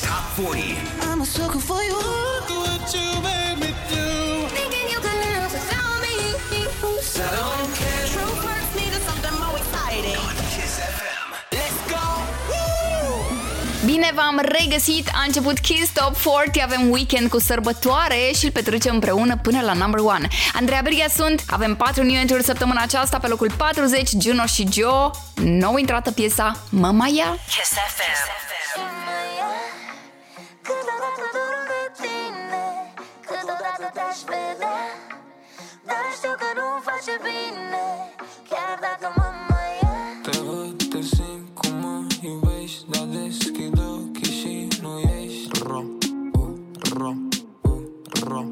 Kiss Top 40. I'm a sucker for you. Look what you made me do. Thinking you could live without me. So I don't care. Truth hurts me to something more exciting. On Kiss FM. Let's go. Bine v-am regăsit, a început Kiss Top 40, avem weekend cu sărbătoare și îl petrecem împreună până la number 1. Andreea Berghia sunt, avem 4 new entry săptămâna aceasta pe locul 40, Juno și Joe, nou intrată piesa Mamaia. Kiss FM. Câteodată știu că nu-mi face bine Chiar dacă mă mai ia Te văd, te simt cum mă iubești Dar deschid ochii și nu ești Ro, uh, ro, uh, ro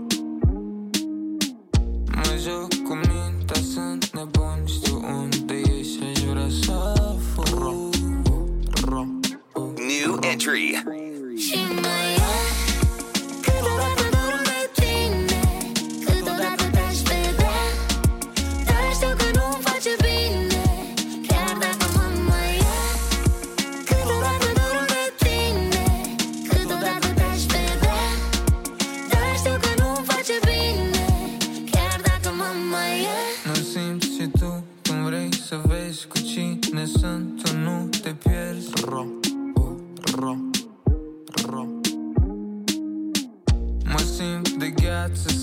Mă joc cu mintea, sunt nebun Știu unde ești aș vrea să fug New entry. Și mă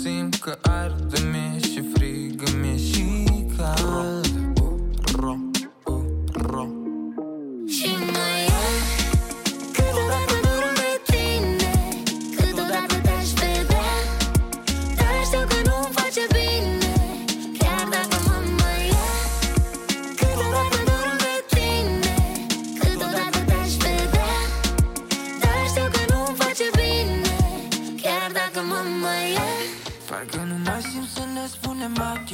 simt că mie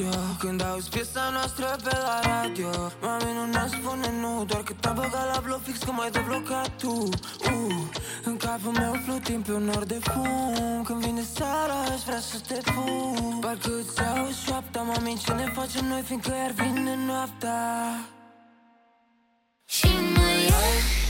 spunem adio Când auzi piesa noastră pe la radio Mami nu ne spune nu Doar că te-am băgat la bloc fix cum ai deblocat tu. Uh, În capul meu flotim pe un nor de fum. Când vine seara aș vrea să te pun Parcă îți auzi șoapta Mami ce ne facem noi fiindcă iar vine noaptea. Și mă ia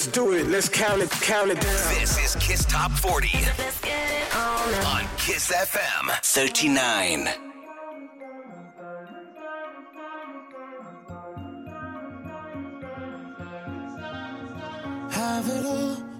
Let's do it. Let's count it, count it down. This is Kiss Top 40 Let's get it on on Kiss FM 39. Have it all,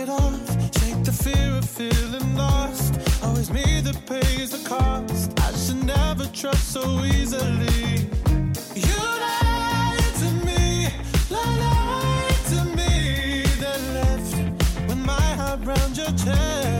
it off, shake the fear of feeling lost. Always me that pays the cost. I should never trust so easily. You lied to me, lied to me, then left with my heart round your chest.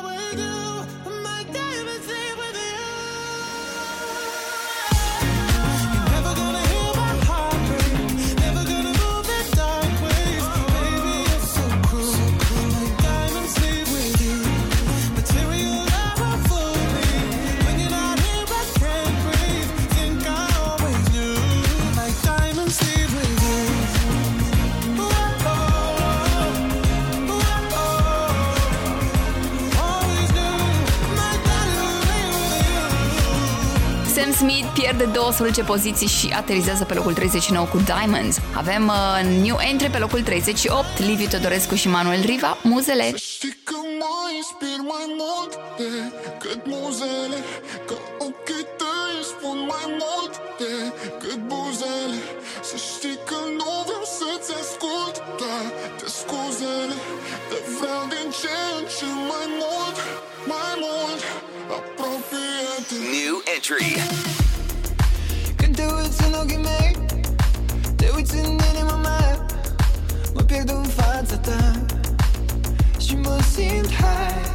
pierde 12 poziții și aterizează pe locul 39 cu Diamonds. Avem uh, new entry pe locul 38, Liviu Todorescu și Manuel Riva, Muzele. Să știi că mă inspir mai mult decât muzele, că ochii tăi spun mai mult decât buzele. Să știi că nu vreau să-ți ascult toate scuzele, te vreau din ce în ce mai mult, mai mult, apropie New entry te uiți în ochii mei. Te uiți în inima mea. Mă pierd în fața ta. Și mă simt high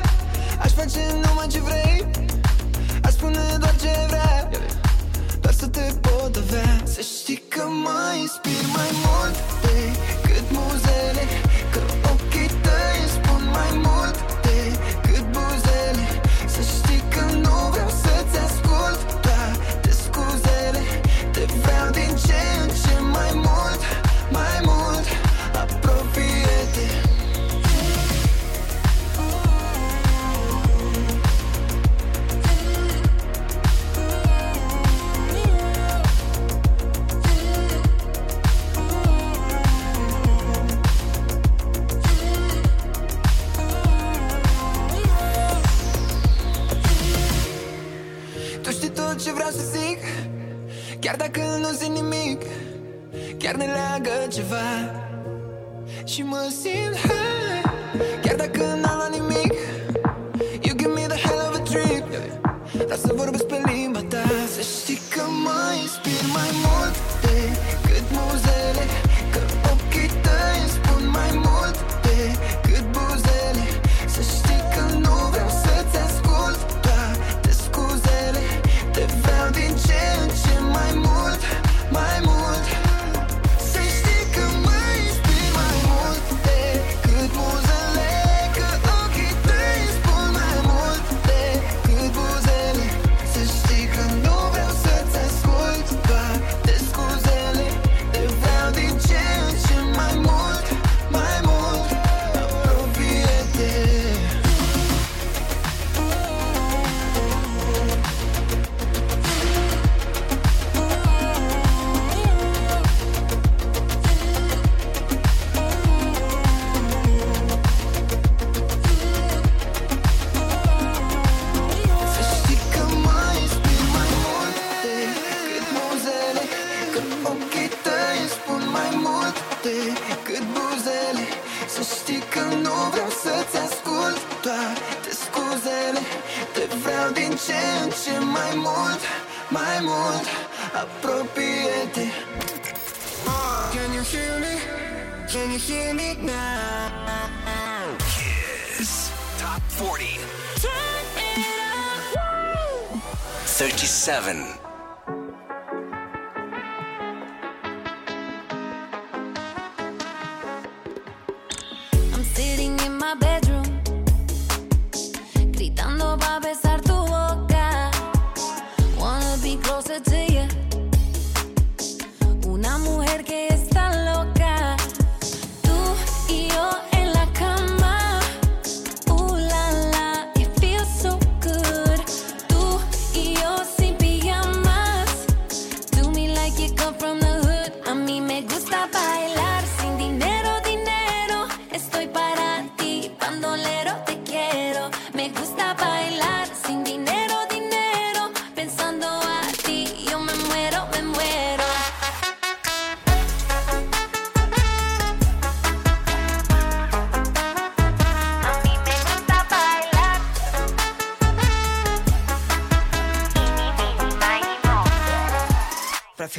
Aș face numai ce vrei. Aș spune doar ce vrea Doar să te pot avea. Să știi că mă inspir mai mult Decât muzele Că ochii tăi spun mai mult Decât buzele. Să știi că nu vreau să-ți ascult chance in my mind.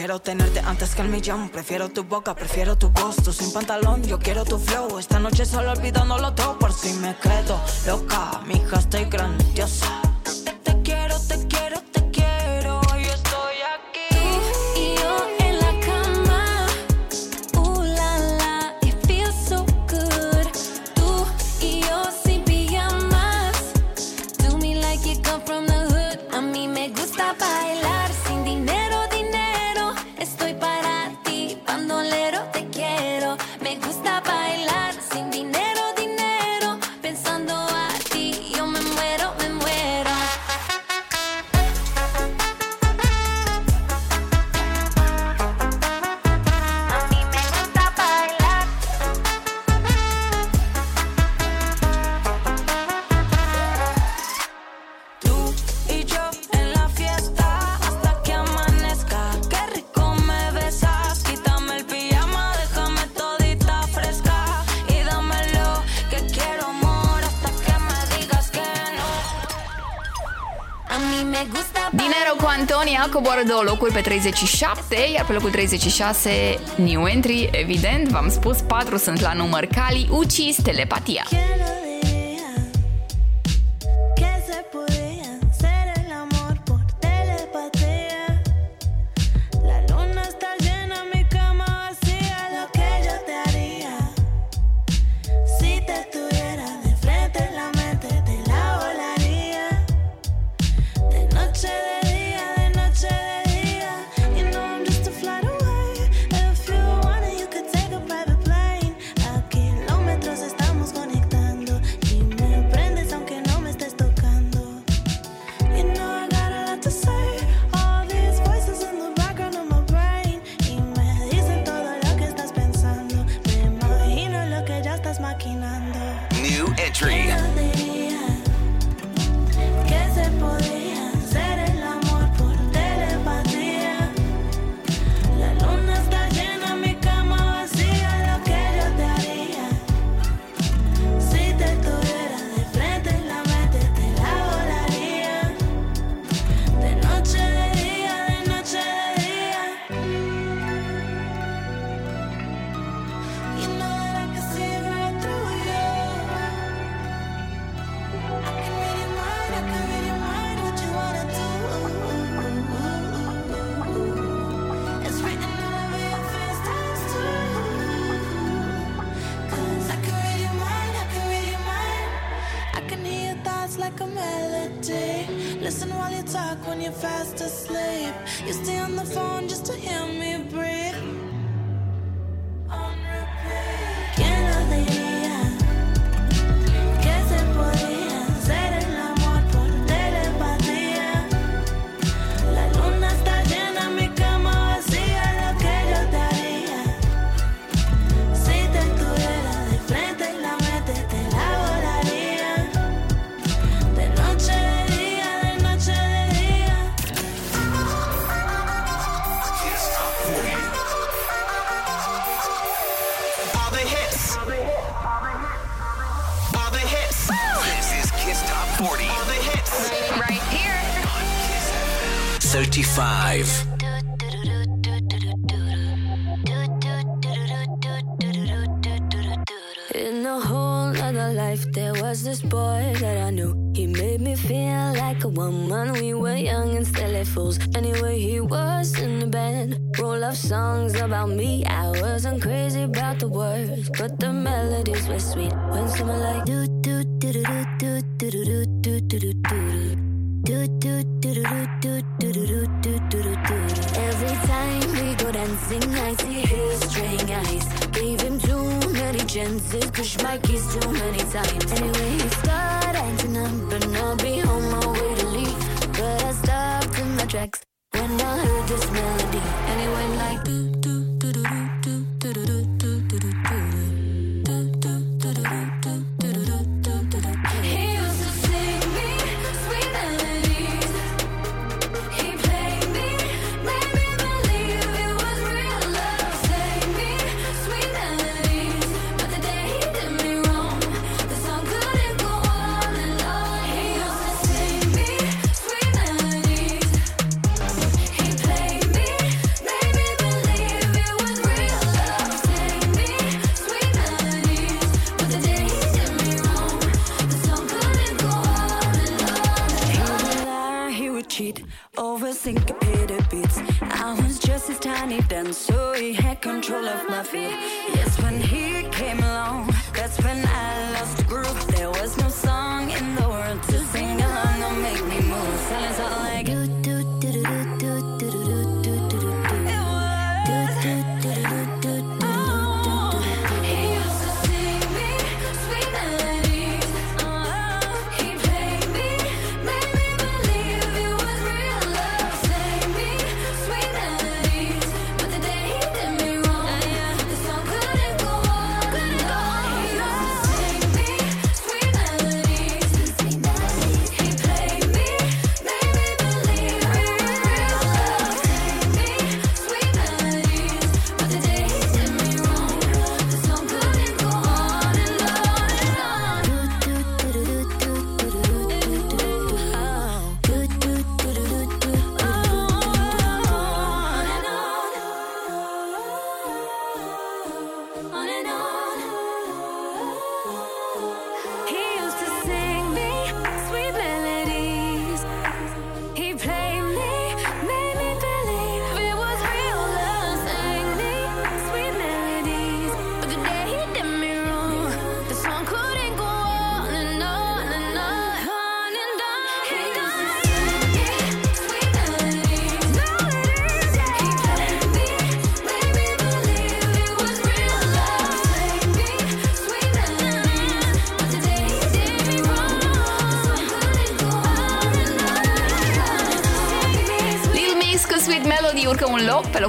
Quiero tenerte antes que el millón. Prefiero tu boca, prefiero tu voz. Sin pantalón, yo quiero tu flow. Esta noche solo olvidándolo todo por si me quedo loca. Mi hija estoy grandiosa. coboară două locuri pe 37, iar pe locul 36 New Entry, evident, v-am spus, patru sunt la număr Cali, Ucis, Telepatia. projects.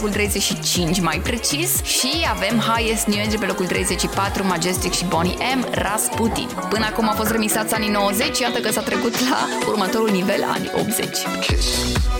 locul 35 mai precis și avem Highest New Age pe locul 34, Majestic și Bonnie M, Rasputin. Până acum a fost remixați anii 90, iată că s-a trecut la următorul nivel, anii 80. Kiss.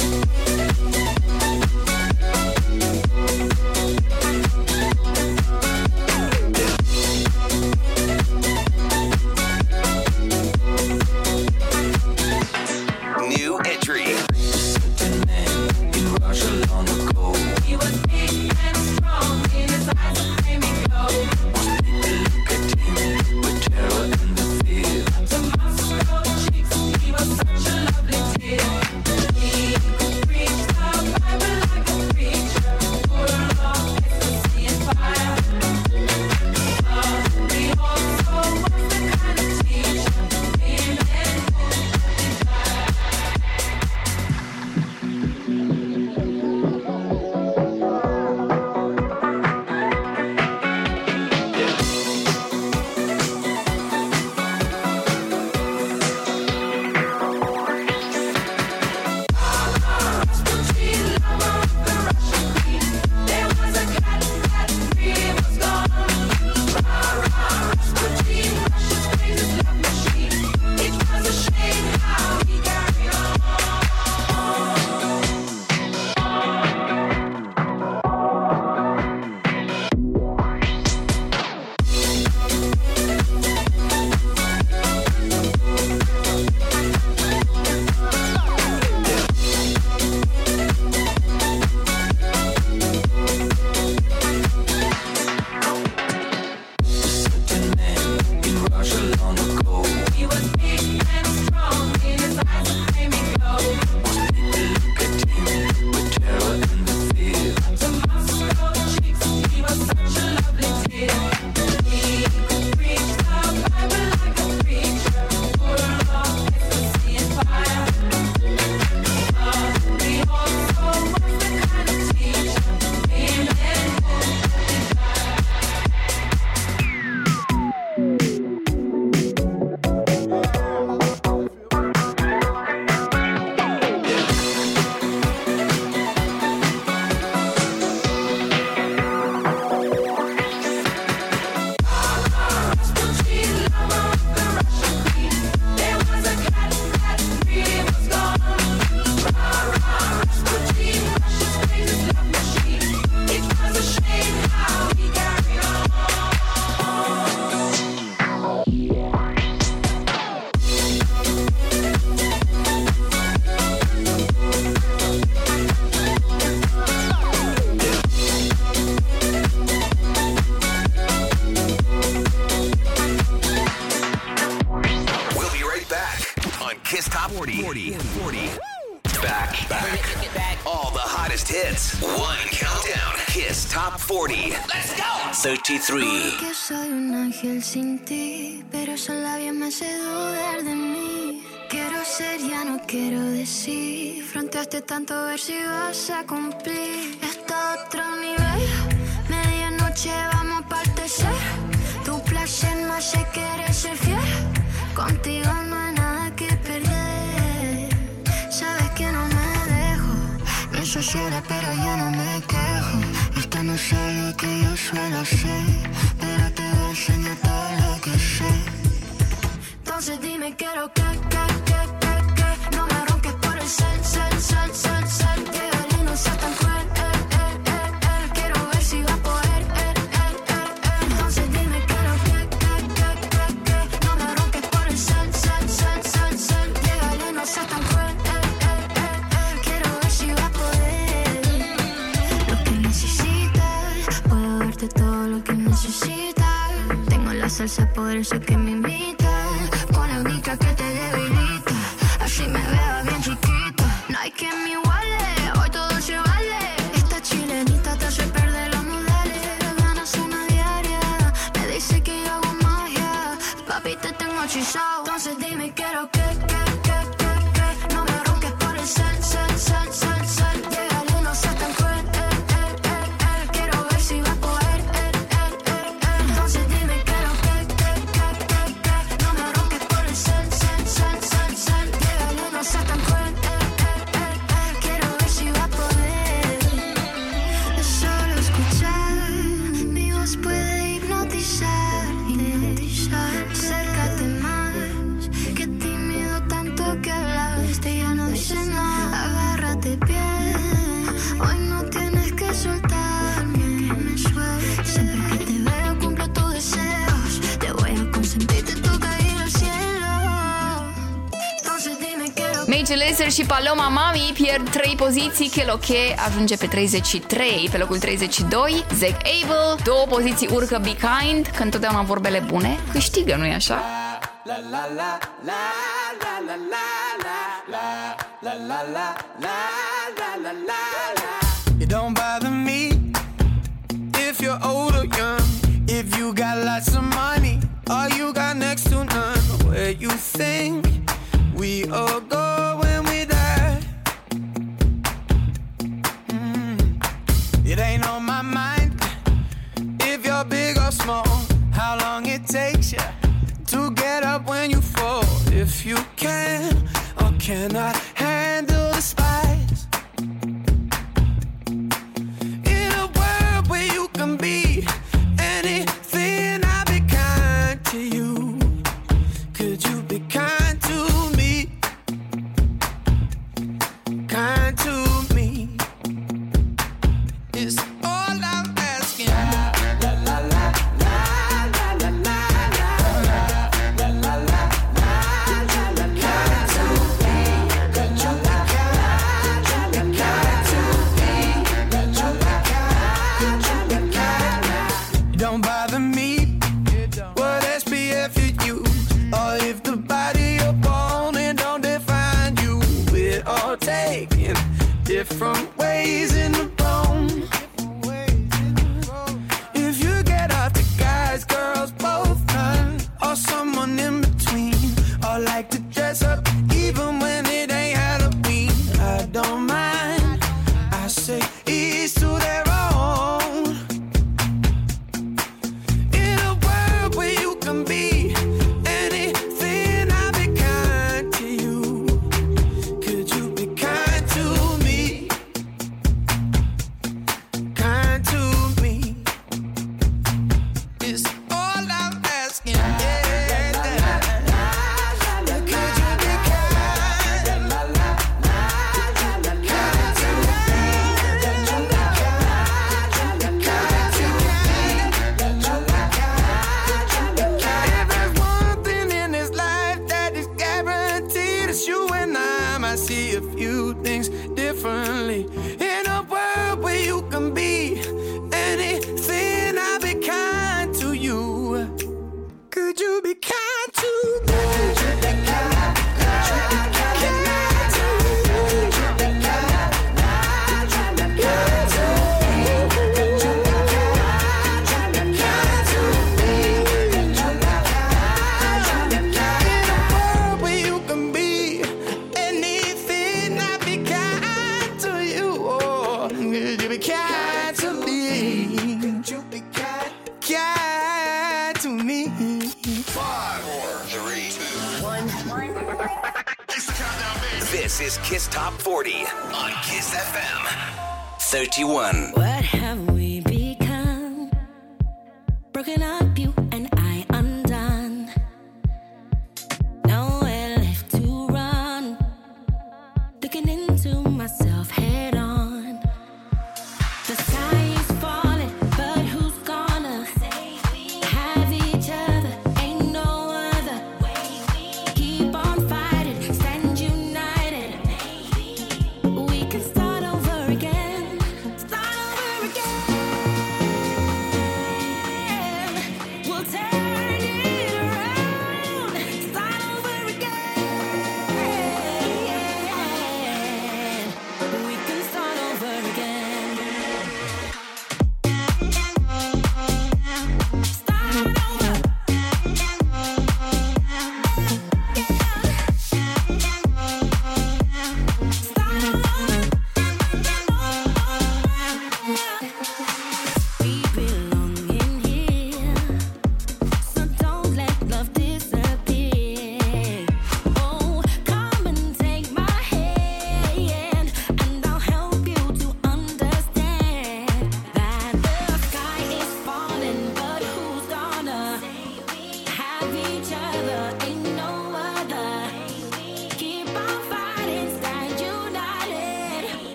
Que soy un ángel sin ti, pero sola bien me hace dudar de mí. Quiero ser, ya no quiero decir. Fronteaste tanto, a ver si vas a cumplir. Glazer și Paloma Mami pierd 3 poziții, Cheloche ajunge pe 33, pe locul 32, Zack Abel, două poziții urcă Be Kind, că întotdeauna vorbele bune câștigă, nu-i așa? La, don't bother me if you're old or young, if you got lots of money, or you got next to none, where you think we are going. if you can or cannot handle the spite.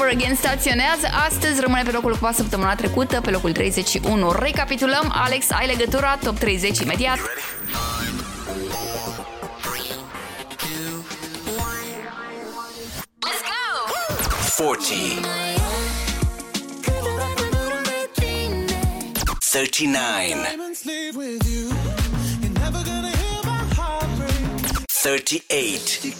Over Again staționează astăzi, rămâne pe locul 4 săptămâna trecută, pe locul 31. Recapitulăm, Alex, ai legătura, top 30 imediat. Let's go! 40 39 38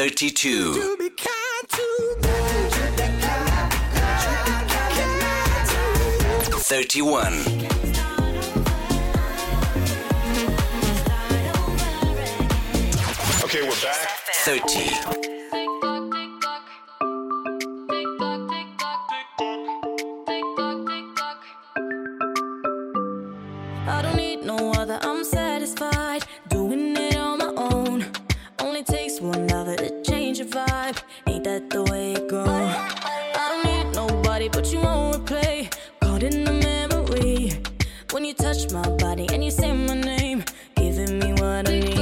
32. Thirty-one, Okay, we're back. 30. my body and you say my name, giving me what I need.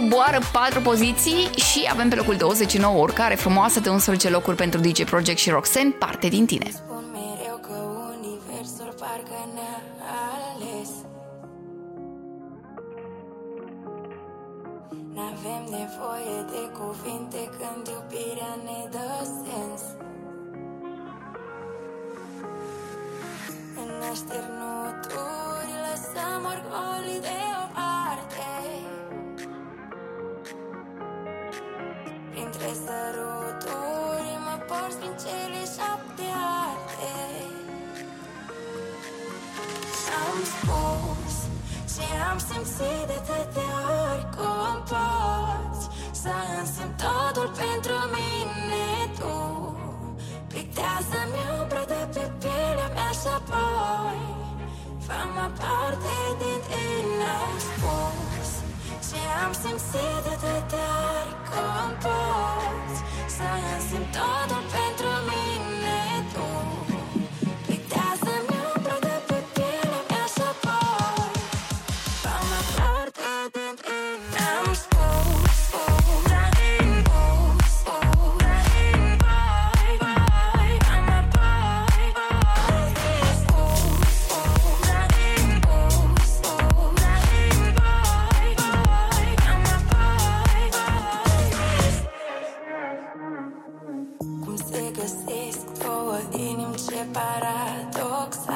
coboară 4 poziții și avem pe locul 29 oricare frumoasă de 11 locuri pentru DJ Project și Roxanne, parte din tine. Покинем все парадоксы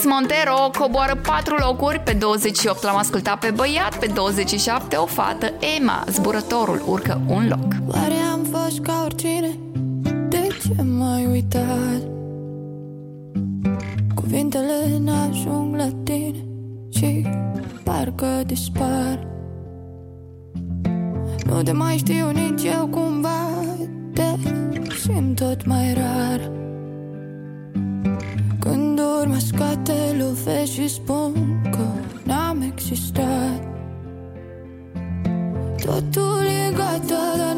Nas X Montero coboară 4 locuri, pe 28 l-am ascultat pe băiat, pe 27 o fată, Emma, zburătorul, urcă un loc. Oare am fost ca oricine? De ce m-ai uitat? Cuvintele n-ajung la tine Și parcă dispar Nu te mai știu nici eu cumva Te simt tot mai rar Când urmă scoate lovesc și spun că n-am existat. Totul e gata, dar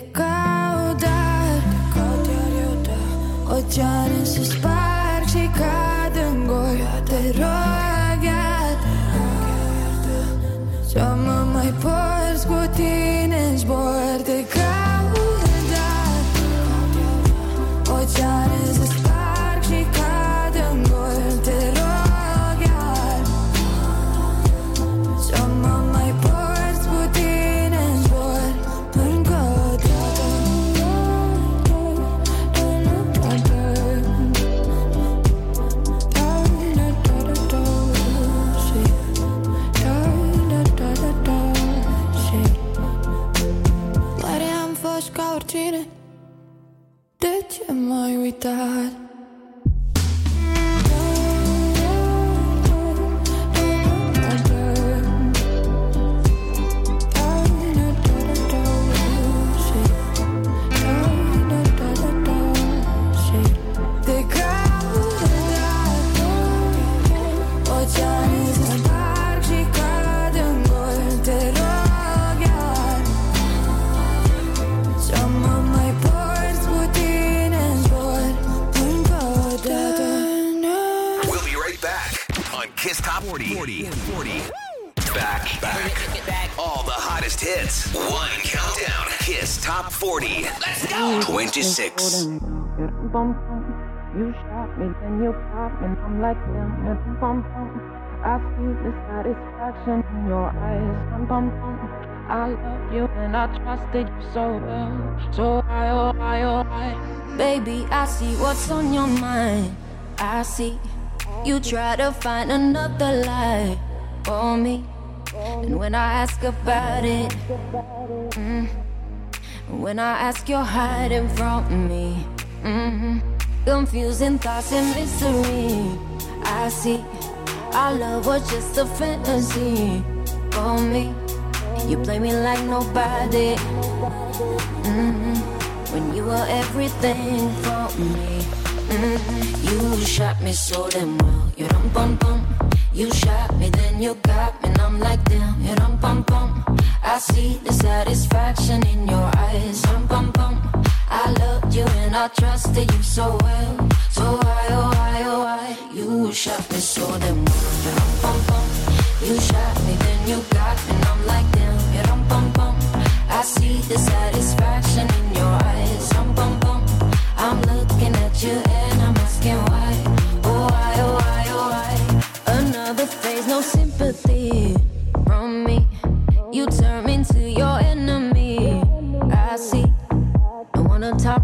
Века 26. Bum, bum. You shot me, then you pop and I'm like, damn, bum, bum. I see the satisfaction in your eyes, bum, bum, bum. I love you and I trusted you so well. So I, oh, I, oh, I. Baby, I see what's on your mind. I see you try to find another lie for me. And when I ask about it, mm, when I ask, you're hiding from me. hmm Confusing thoughts and mystery. I see our love was just a fantasy for me. You play me like nobody. hmm When you were everything for me. hmm You shot me so damn well. You dum bum bum. You shot me, then you got me, like damn. You dum bum bum. I see the satisfaction in your eyes. Dum bum bum. I loved you and I trusted you so well. So why, oh why, oh why? You shot me so damn well. You dum bum. You shot me, then you got me, and I'm like damn. You dum bum bum. I see the satisfaction in your eyes. Dum bum bum. I'm looking at you and I'm asking why. Oh why, oh why, oh why? Another phase, no sympathy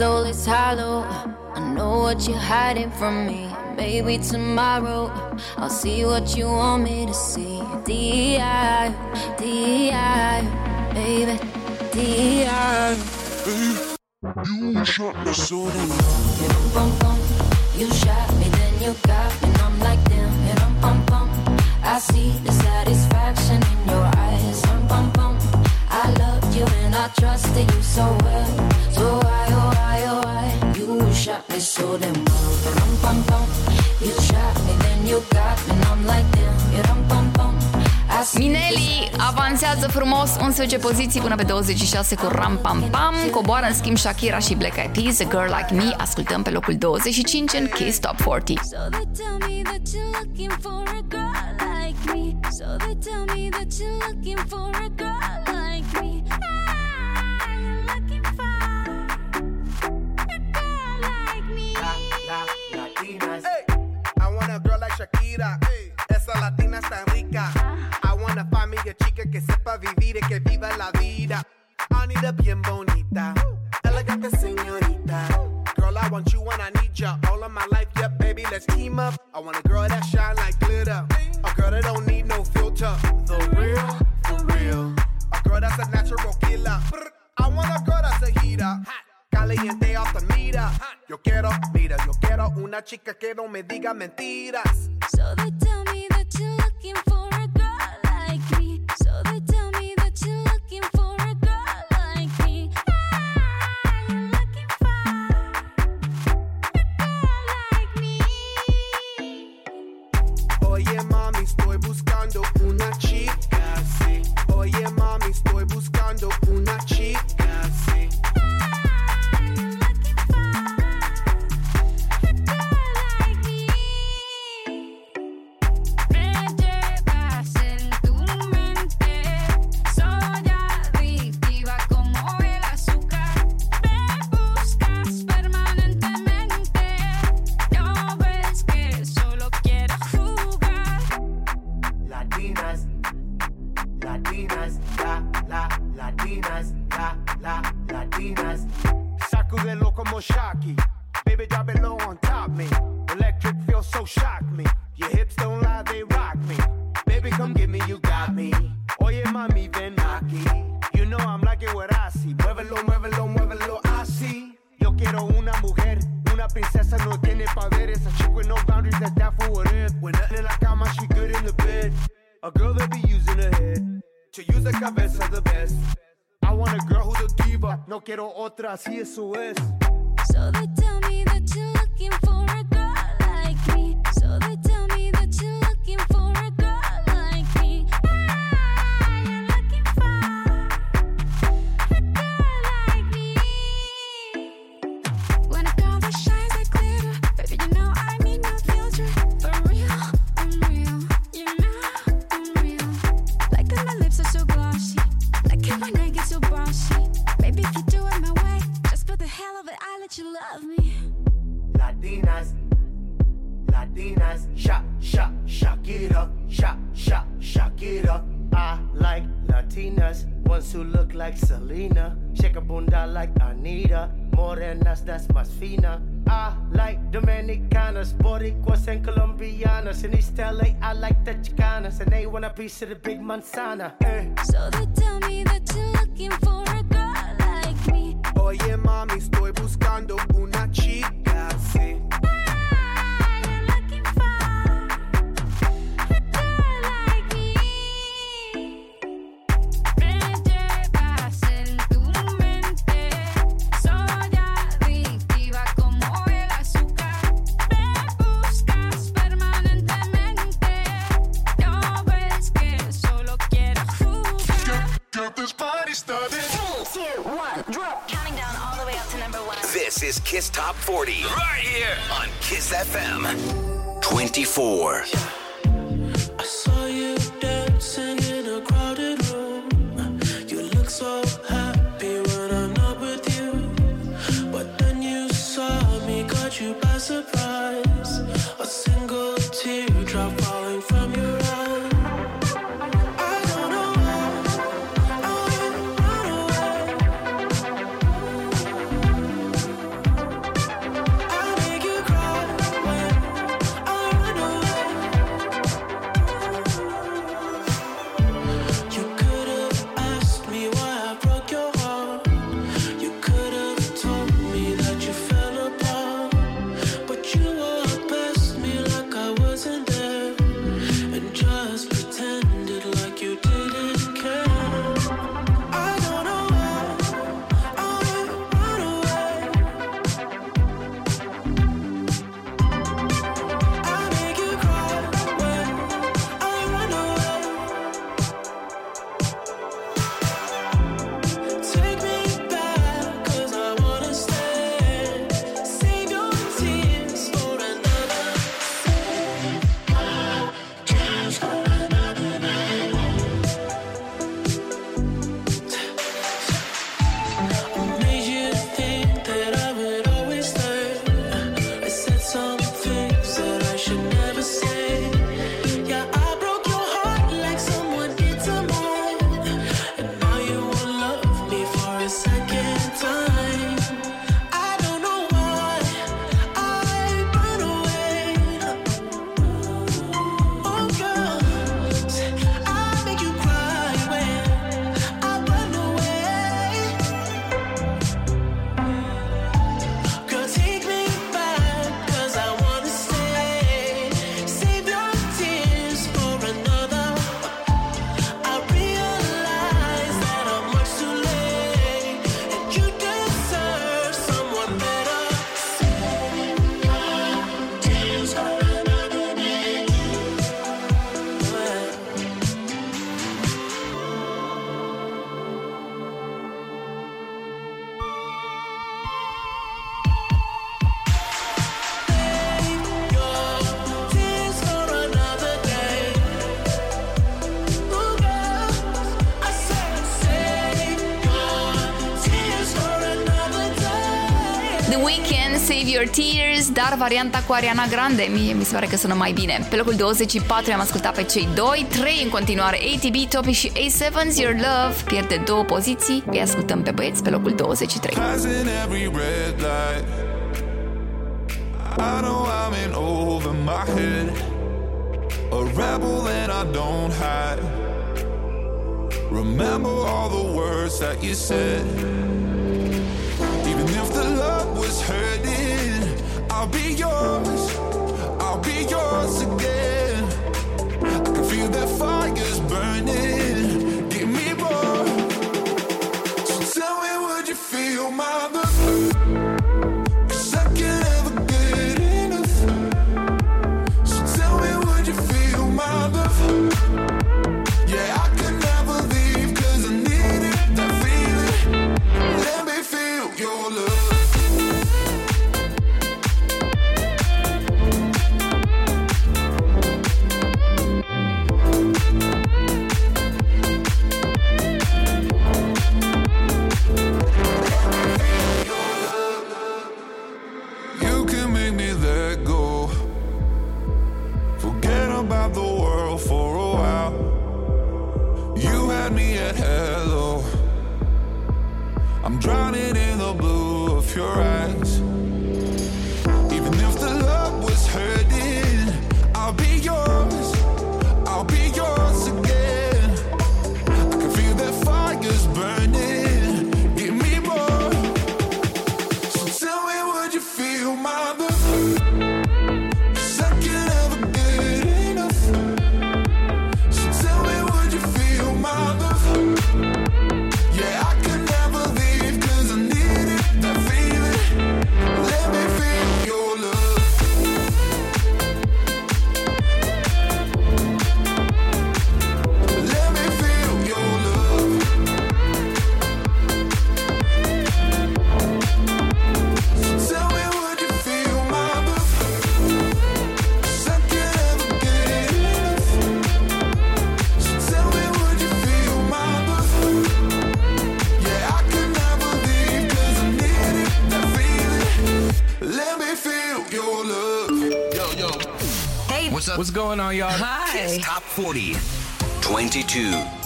soul is hollow. I know what you're hiding from me. Maybe tomorrow I'll see what you want me to see. D.I. D.I. Baby, D.I. You shot me so damn Bum, bum, bum. You shot me, then you got me, and I'm like damn. Yeah, rum, bum, bum. I see the satisfaction in your eyes. Rum, bum, bum. I loved you and I trusted you so well. So why, shot me so damn well. Rum, bum, bum. You shot me, then you got me, and I'm like damn. Yeah, rum, bum, bum. I see the Mineli avansează frumos 11 poziții până pe 26 cu Ram Pam Pam. Coboară în schimb Shakira și Black Eyed Peas, A Girl Like Me. Ascultăm pe locul 25 în Kiss Top 40. So they tell me that you're looking for a girl like me. So they tell me that you're looking for a girl like me. Shakira. Esa latina está rica. I wanna find me a chica que sepa vivir y que viva la vida. Anita bien bonita, elegante señorita. Girl, I want you when I need ya. All of my life, yeah, baby, let's team up. I want a girl that shine like glitter. A girl that don't need no filter. The real, for real. A girl that's a natural killer. I want a girl that's a heater. Caliente the mira. Yo quiero, mira, yo quiero una chica que no me diga mentiras. So they tell me that you're looking for a girl like me. So they tell me that you're looking for a girl like me. Ah, you're looking for a girl like me. Oye mami, estoy buscando una chica, sí. Oye mami, estoy buscando una faço isso manzana. varianta cu Ariana Grande. Mie mi se pare că sună mai bine. Pe locul 24 am ascultat pe cei doi, trei în continuare ATB, Topi și A7's Your Love. Pierde două poziții, îi ascultăm pe băieți pe locul 23. Și Remember all the words that you said. be yours. What's up? What's going on, y'all? Hi. Kiss Top 40, 22.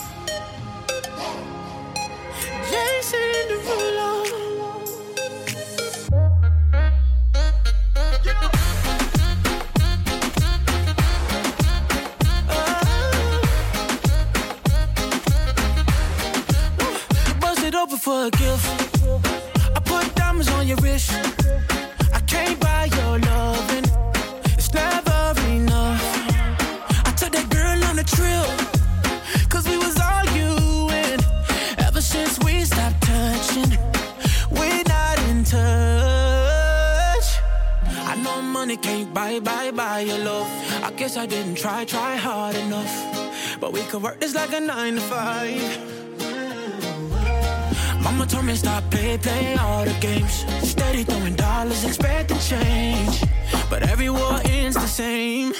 could work this like a nine to five. Mama told me stop play, play all the games. Steady throwing dollars, expect the change. But every war ends the same.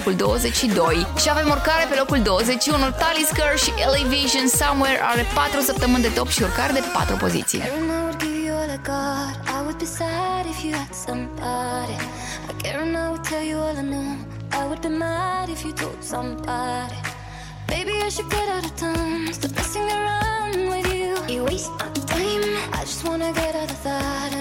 locul 22 și avem urcare pe locul 21. Talisker și LA Vision Somewhere are 4 săptămâni de top și urcare de 4 poziții. Maybe I should get out of town. Stop messing around with you. You waste my time. I just wanna get out of that.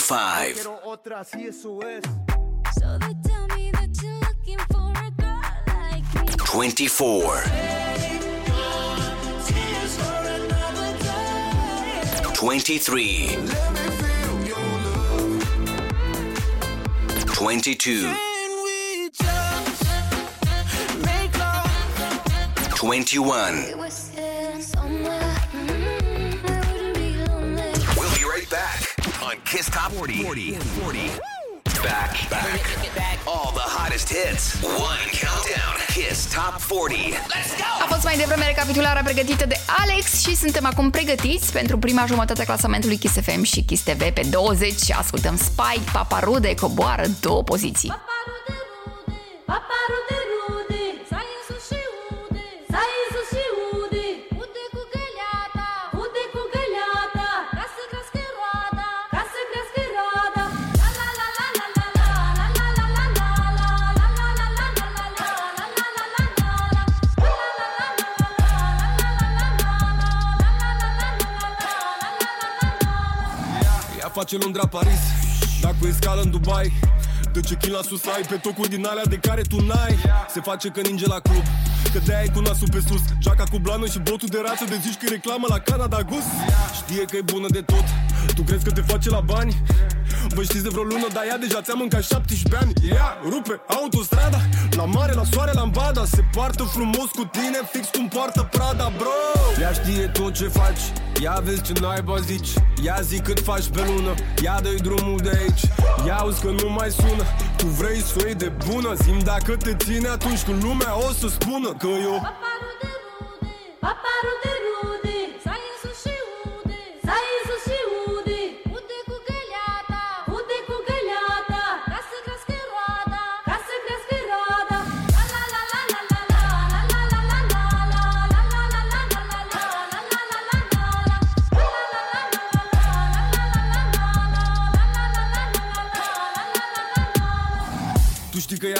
25. 24. 23. 22. 21. On Kiss Top 40. 40. 40. Back, back. All the hottest hits. One countdown. Kiss Top 40. Let's go! A fost mai devreme recapitularea pregătită de Alex și suntem acum pregătiți pentru prima jumătate a clasamentului Kiss FM și Kiss TV pe 20. Ascultăm Spike, Paparude, coboară două poziții. Face Londra Paris. Dacă e scală în Dubai De ce chin la sus ai? Pe tocuri din alea de care tu n-ai. Se face că ninge la club Că de-aia e cu nasul pe sus. Jaca cu blană și botul de rață De zici că e reclamă la Canada Gus Știe că e bună de tot Tu crezi că te face la bani? Vă știți de vreo lună, dar ea deja ți-a mâncat 17 ani. Ea rupe autostrada La mare, la soare, la ambada Se poartă frumos cu tine, fix cum poartă Prada, bro. Ea știe tot ce faci. Ia vezi ce naiba zici. Ia zi cât faci pe lună. Ia dă drumul de aici. Ia auzi că nu mai sună. Tu vrei să o iei de bună? Zim dacă te ține atunci când lumea o să spună Că eu Paparu de rude,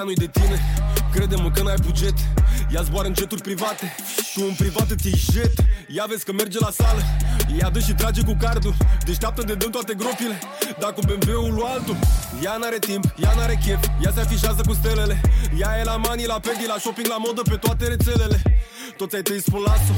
nu-i de tine. Crede-mă că n-ai buget. Ea zboară în jeturi private. Tu în privat îți iei jet. Ia vezi că merge la sală. Ea dă și trage cu cardul. Deșteaptă de dăm toate gropile. Dar cu BMW-ul lui altul. Ea n-are timp, ea n-are chef. Ea se afișează cu stelele. Ea e la mani, la pedi, la shopping, la modă Pe toate rețelele. Toți ai tăi spun lasă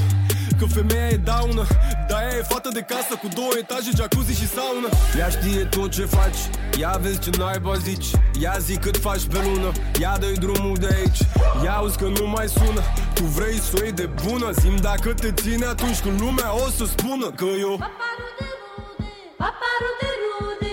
Că femeia e daună Dar ea e fată de casă Cu două etaje, jacuzzi și saună. Ea știe tot ce faci Ia vezi ce naiba zici. Ia zi cât faci pe lună Ia dă drumul de aici. Ia auzi că nu mai sună Tu vrei să o iei de bună? Zim dacă te ține atunci când lumea o să spună Că eu Paparu de rude, sai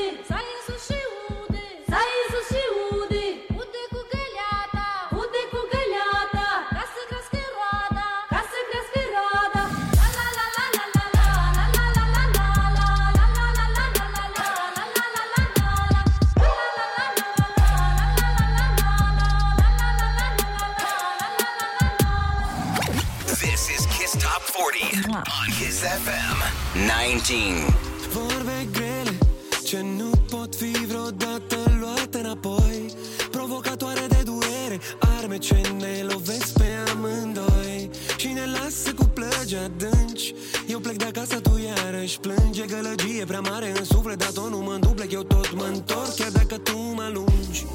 19. Vorbe grele ce nu pot fi vreodată luate înapoi. Provocatoare de durere, arme ce ne lovesc pe amândoi. Și ne lasă cu plăci bagi adânci. Eu plec de acasă, tu iarăși plângi. E gălăgie prea mare în suflet Dar tot nu mă duplec, eu tot mă întorc Chiar dacă tu mă alungi.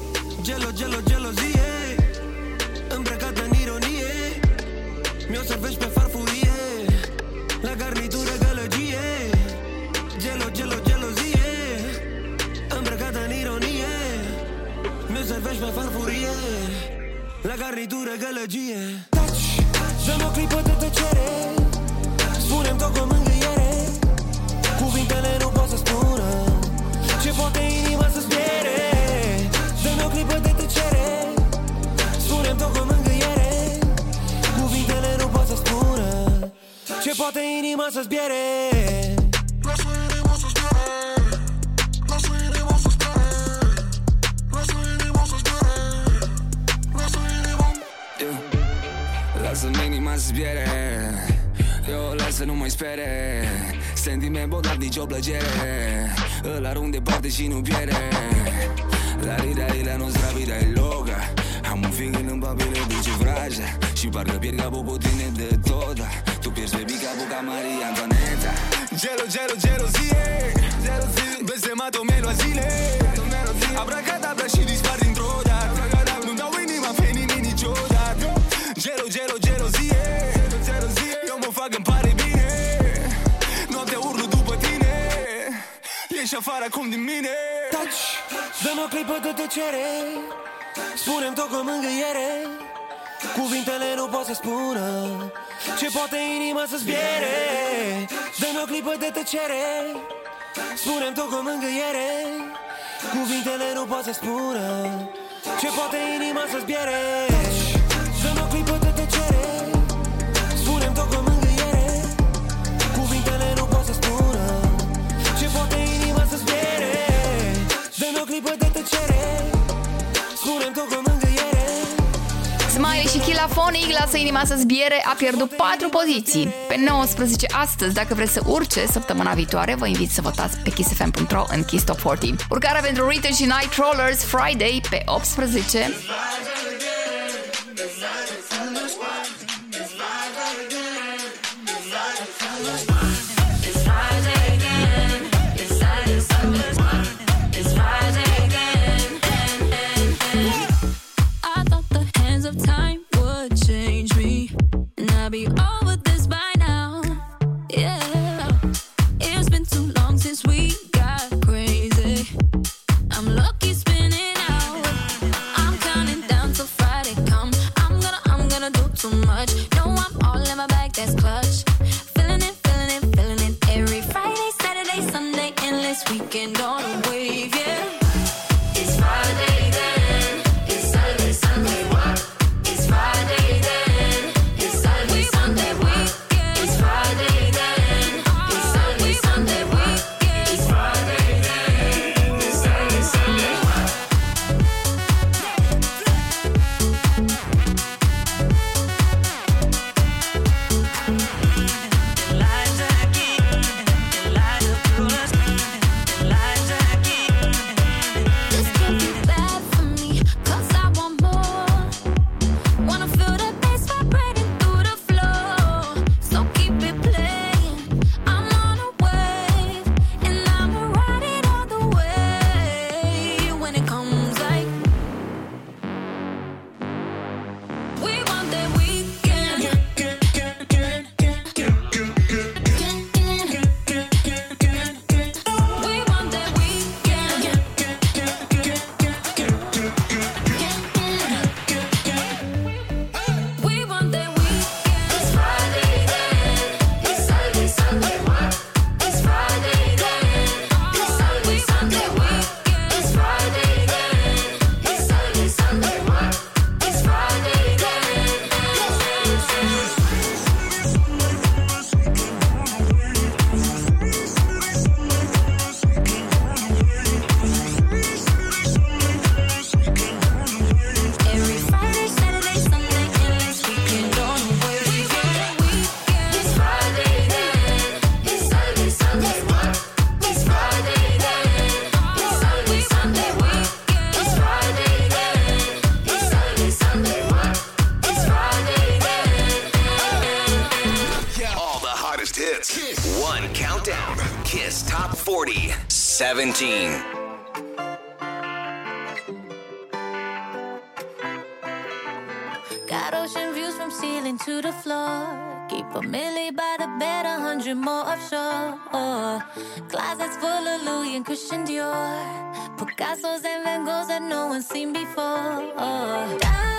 Gelo, gelo, gelozie Îmbrăcată în ironie. Mi-o servești pe farfurie farfurie La garnitură gălăgie. Taci, dă-mi o clipă de tăcere Spune-mi tot cu mângâiere. Cuvintele nu pot să spună Ce poate inima să spiere. Dă-mi o clipă de tăcere Spune-mi tot cu mângâiere. Cuvintele nu pot să spună Ce poate inima să zbiere Lasă-mi inima să zbiere. Eu lasă nu mai spere Sentiment bun, dar nicio plăcere. Îl arunc departe și nu pierde La rida e la nostra vita e loca Am un feeling în papire duce vraja. Și parcă pierd capul cu tine de tot Tu pierzi pe capul ca Maria Antoaneta. Gelo, gelo, gelozie. Blestemato melo a zile Abracadabra și dispar dintr-o Ești afară acum din mine. Taci, dă-mi o clipă de tăcere Spune-mi tot cu mângâiere. Cuvintele nu pot să spună Ce poate inima să zbiere. Dă-mi o clipă de tăcere Spune-mi tot cu mângâiere. Cuvintele nu pot să spună Ce poate inima să zbiere. Dă-mi o clipă de clipă de tăcere Spune-mi tot cu mângâiere Smiley și Chilafonic lasă inima să zbiere, a pierdut 4 poziții. Pe 19 astăzi, dacă vreți să urce săptămâna viitoare, vă invit să votați pe kissfm.ro în Kiss Top 40. Urcarea pentru Rita și Nightcrawlers Friday pe 18. ceiling to the floor. Keep a milli by the bed, a hundred more offshore. Closets full of Louis and Christian Dior. Picasso's and Van Goghs that no one's seen before.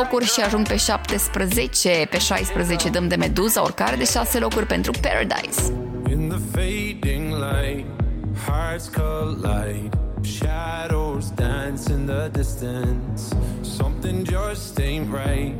locuri și ajung pe 17, pe 16 dăm de Meduza, oricare de 6 locuri pentru Paradise. In the fading light, hearts collide, shadows dance in the distance, something just ain't right.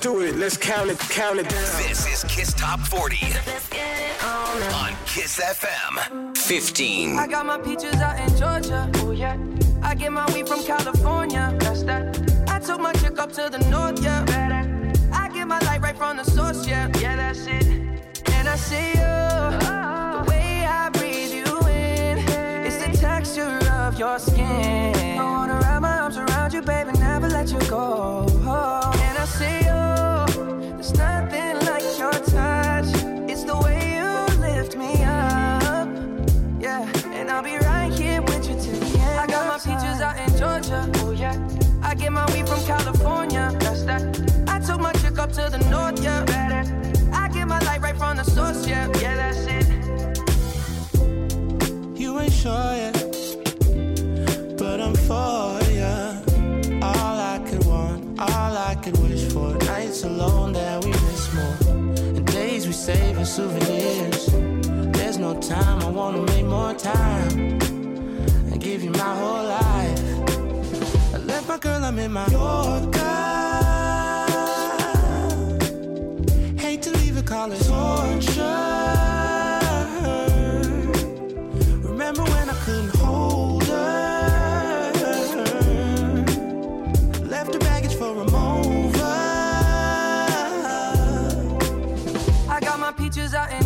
do it. Let's count it. Count it down. This is Kiss Top 40 on Kiss FM 15. I got my peaches out in Georgia. Oh yeah. I get my weed from California. That's that. I took my chick up to the north, yeah. Better. I get my light right from the source, yeah. Yeah, that's it. And I see you. The way I breathe you in. It's the texture of your skin. I wanna wrap my arms around you, baby, never let you go. And I see you. There's nothing like your touch. It's the way you lift me up. Yeah, and I'll be right here with you till the end. I got my peaches out in Georgia. Oh yeah. And I get my weed from California. That's that. I took my chick up to the north. Yeah, better. I get my light right from the source. Yeah, yeah, that's it. You ain't sure yet, but I'm for ya. Nights alone that we miss more, and days we save as souvenirs. There's no time, I wanna make more time and give you my whole life. I left my girl, I'm in my Yorker. Hate to leave it, call torture.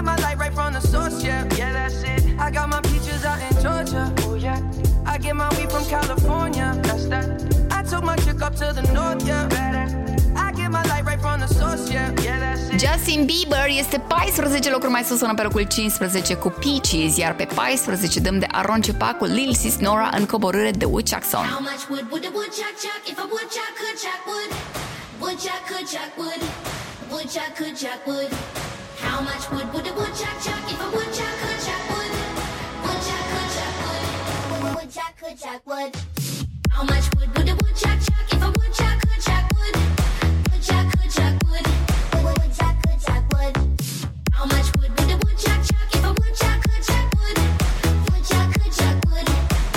I get my light right from the source. Yeah, yeah, that's it. I got my peaches out in Georgia. Oh yeah. I get my weed from California. That's that. I took my chick up to the north. Yeah, better. I get my light right from the source. Yeah, yeah, that's it. Justin Bieber este 14 locuri mai sus sună pe locul 15 cu Peaches, iar pe 14 dăm de Aron Cepa cu Lil Sis Nora în coborâre de Woodchuck Song. How much wood would a woodchuck chuck if a woodchuck could chuck wood? How much wood would a woodchuck chuck if a woodchuck could chuck wood? Woodchuck could chuck wood. Woodchuck could chuck wood. How much wood would a woodchuck chuck if a woodchuck could chuck wood? Woodchuck could chuck wood. Woodchuck could chuck wood. How much wood would a woodchuck chuck if a woodchuck could chuck wood? Woodchuck could chuck wood.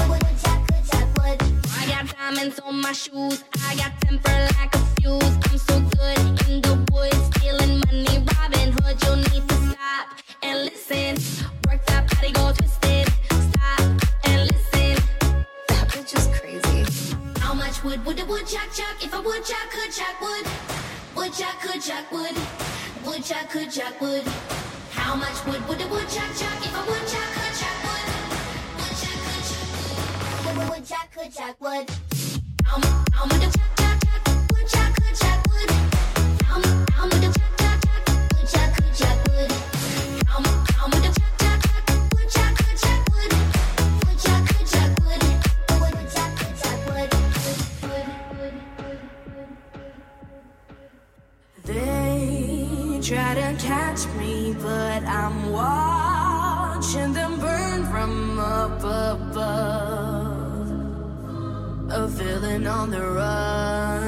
Woodchuck could chuck wood. I got diamonds on my shoes. I got temper like a fuse. I'm so would a woodchuck chuck if a woodchuck could chuck wood? Woodchuck could chuck wood. Woodchuck could chuck wood. How much wood would a woodchuck chuck if a woodchuck could chuck wood? Woodchuck could chuck wood. Wood- Woodchuck could chuck wood. How mu- how much a chuck try to catch me, but I'm watching them burn from up above. A villain on the run.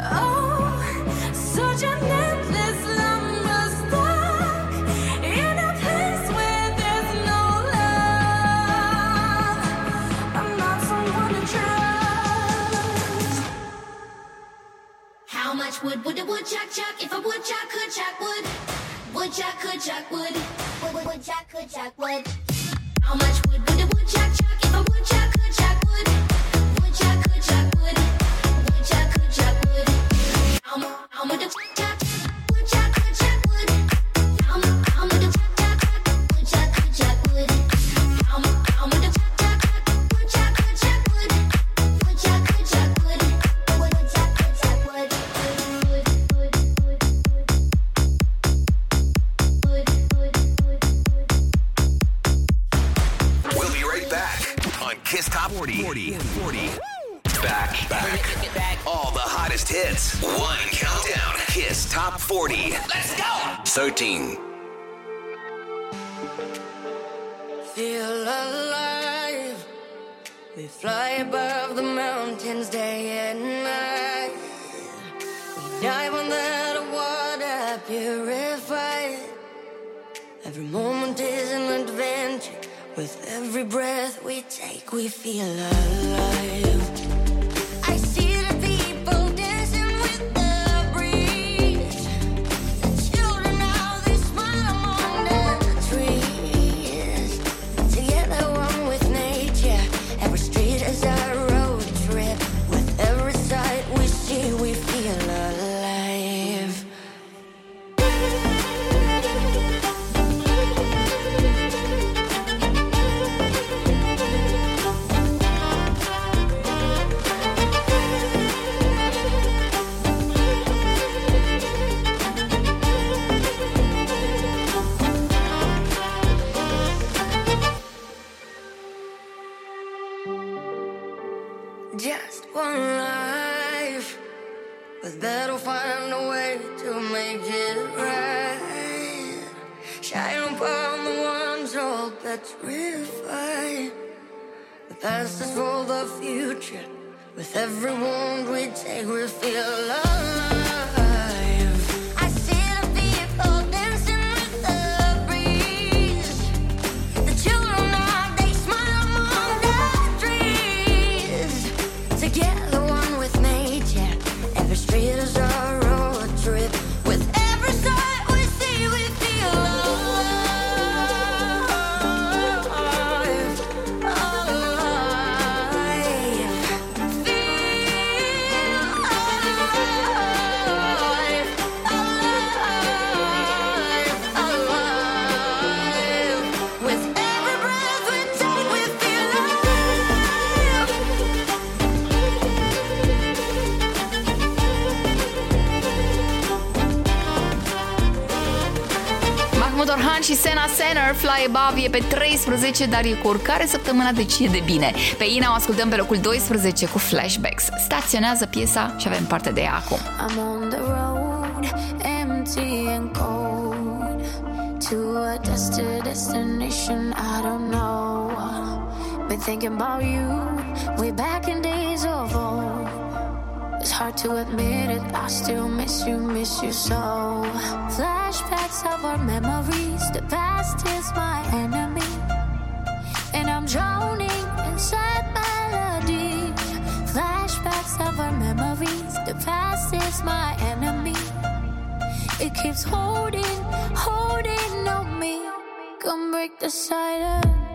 Oh, such How much wood would a woodchuck chuck if a woodchuck could chuck wood? Woodchuck could chuck wood. Wood- wood- Woodchuck could chuck wood. How much wood would a woodchuck chuck if a woodchuck could chuck wood? Woodchuck could chuck wood. Woodchuck could chuck wood. How mu- how much a chuck chuck? The hits. One countdown. Kiss Top 40. Let's go. 13. feel alive. We fly above the mountains day and night. We dive under the water, purified. Every moment is an adventure. With every breath we take, we feel alive. All petrified. The past is for the future. With every wound we take, we feel alive. Și Sena Senner, Fly Above e pe 13, dar e cu urcare săptămâna deci e de bine. Pe Ina o ascultăm pe locul 12 cu Flashbacks. Staționează piesa și avem parte de ea acum. I'm on the road, empty and cold, to a destined destination I don't know. Been thinking about you, way back in days of old. It's hard to admit it, I still miss you, miss you so. Flashbacks of our memories, the past is my enemy, and I'm drowning inside melody. Flashbacks of our memories, the past is my enemy. It keeps holding, holding on me. Come break the silence.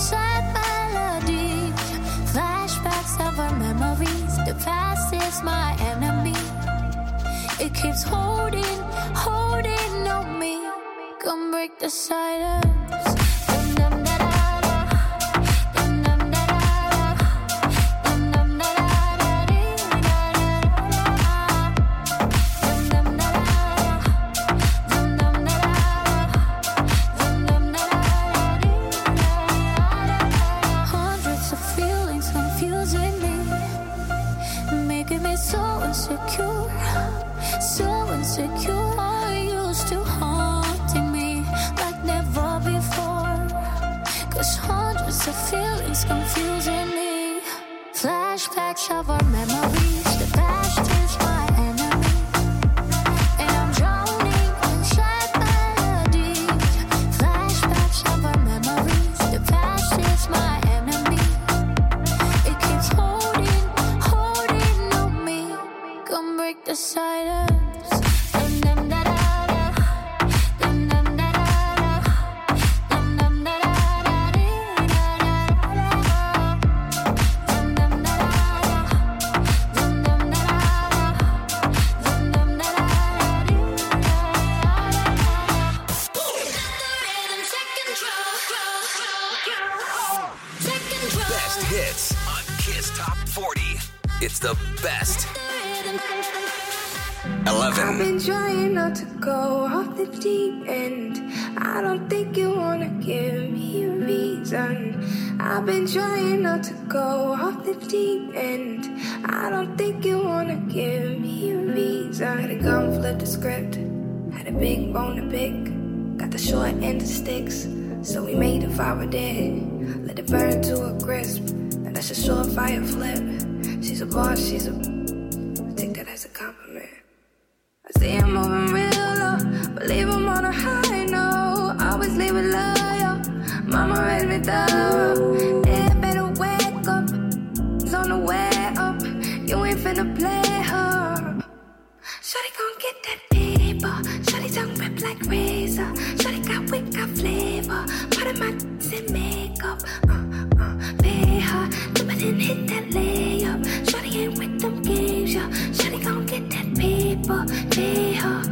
Inside melodies. Flashbacks of our memories, the past is my enemy. It keeps holding, holding on break the silence. Let it burn to a crisp. Now that's a surefire flip. She's a boss, she's a. I take that as a compliment. I see I'm moving real low, but leave 'em on a high note. Always leave it loyal. Mama raised me thorough. It hit that layup. Shawty ain't with them games, yeah. Shawty gon' get that paper. Her.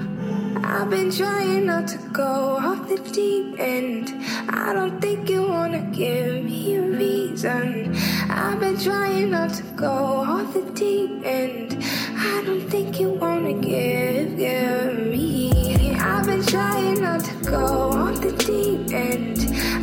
I've been trying not to go off the deep end. I don't think you wanna give me a reason. I've been trying not to go off the deep end. I don't think you wanna give, give me. I've been trying not to go off the deep end.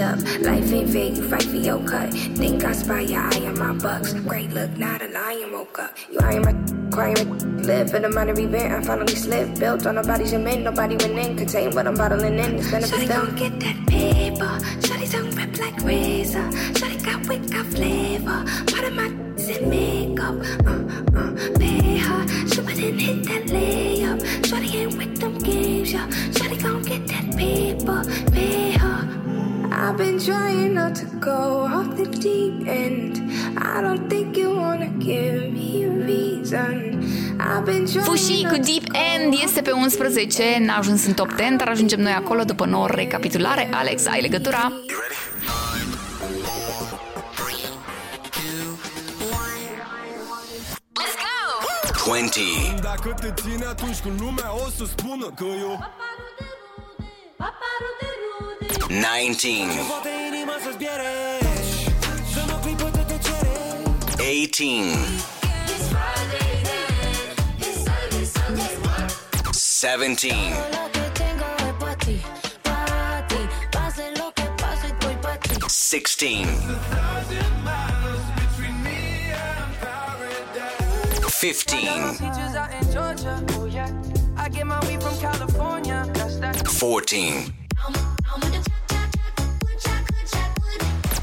up. Life ain't fair, you fight for your cut. Think I spy your eye on my bucks. Great look, not a lion woke up. You eyeing my crying, live in a minor event. I finally slipped. Built on nobody's men, nobody went in. Contain what I'm bottling in. It's benefits Shawty gon' get that paper. Shawty tongue rip like razor. Shawty got wit, got flavor. Part of my in makeup. Uh, uh, pay her. Slip it and hit that layup. Shawty ain't with them games, yeah. Shawty gon' get that paper. Pay her. I've been trying not to go off the deep end. I don't think you wanna give me a reason. Fushi cu Deep End este pe 11, n-a ajuns în top 10, dar ajungem noi acolo după 9 recapitulare. Alex, ai legătura? Let's go! 20 Dacă te ține atunci când lumea o să spună că eu Paparul de rude, paparul 19 18 17 16 15 14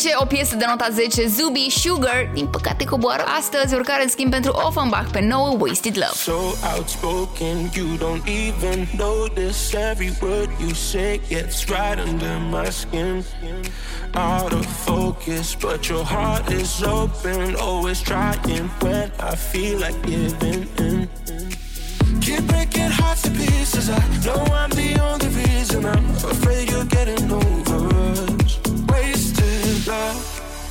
10 o piesă de nota 10, Zuby Sugar. Din păcate coboară astăzi, urcare în schimb pentru Offenbach pe nouă Wasted Love. So outspoken, you don't even notice every word you say gets right under my skin. Out of focus, but your heart is open, always trying when I feel like giving in. Keep breaking hearts to pieces. I know I'm the only reason. I'm afraid you're getting over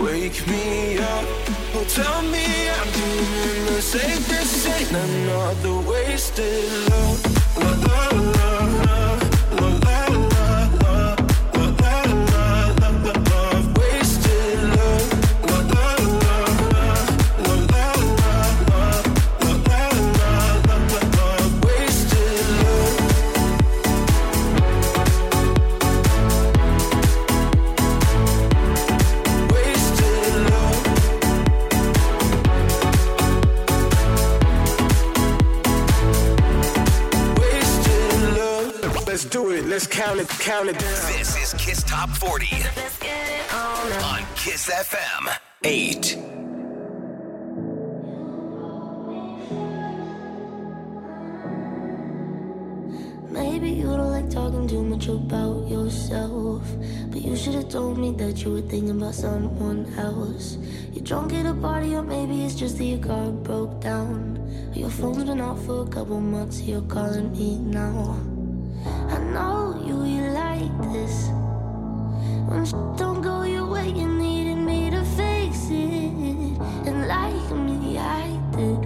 Wake me up, oh tell me I'm doing the same. This ain't another wasted love. La la count it, down. This is Kiss Top 40 on Kiss FM 8. Maybe you don't like talking too much about yourself. But you should have told me that you were thinking about someone else. You're drunk at a party, or maybe it's just that your car broke down. Your phone's been off for a couple months, you're calling me now. Know you, you like this. When shit don't go your way, you needed me to fix it. And like me, I did.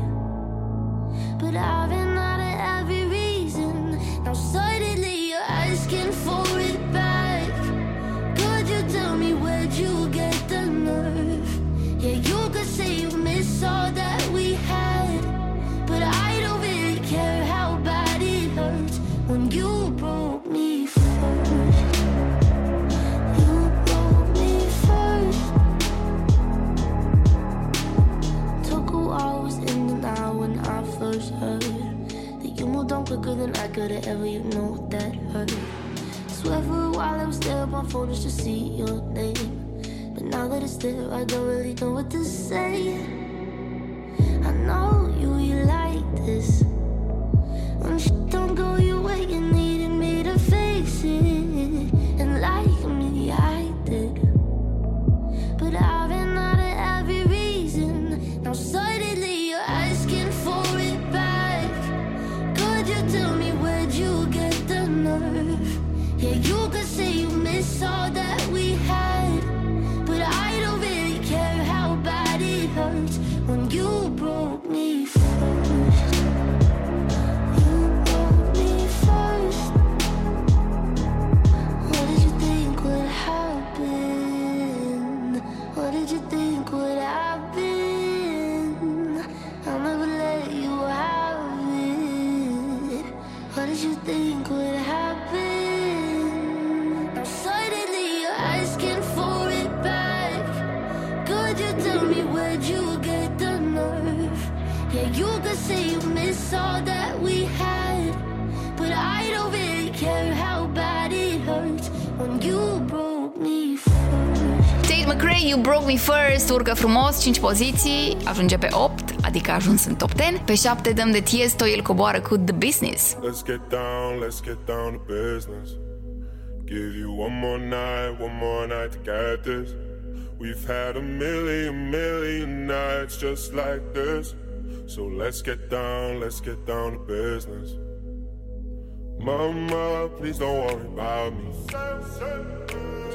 But I've been out of every quicker than I could have ever. You know that hurt. Swear for a while I was there on my phone just to see your name. But now that it's there, I don't really know what to say. I know you, you like this. When shit don't go your way, you needed Me First, urcă frumos 5 poziții, ajunge pe 8, adică a ajuns în top 10. Pe 7 dăm de Tiesto, el coboară cu The Business. Let's get down, let's get down to business. Give you one more night, one more night to get this. We've had a million, million nights just like this. So let's get down, let's get down to business. Mama, please don't worry about me.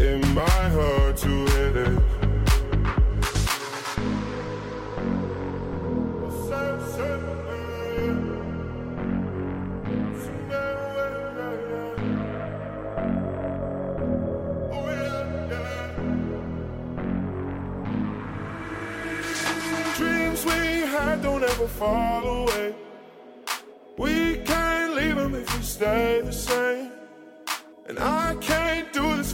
So my heart to hit it. Dreams we had don't ever fall away. We can't leave them if we stay the same. And I can't do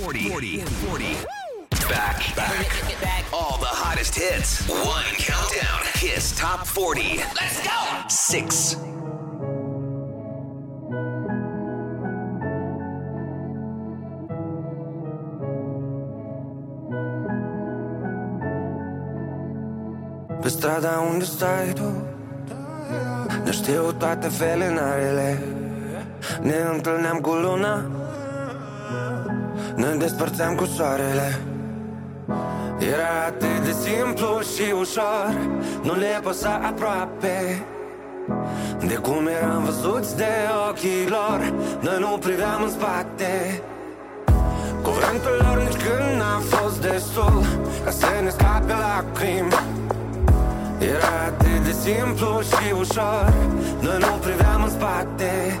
40. 40. 40. Back. Back. All the hottest hits. One countdown. Kiss Top 40. Let's go. Six. Pe strada unde stai tu Ne știu toate felinarele Ne întâlneam cu luna Ne despărțeam cu soarele. Era atât de simplu și ușor. Nu le păsa aproape. De cum eram văzuți de ochii lor Noi nu priveam în spate. Cuvântul lor nici când n-a fost destul Ca să ne scape lacrimi Era atât de simplu și ușor Noi nu priveam în spate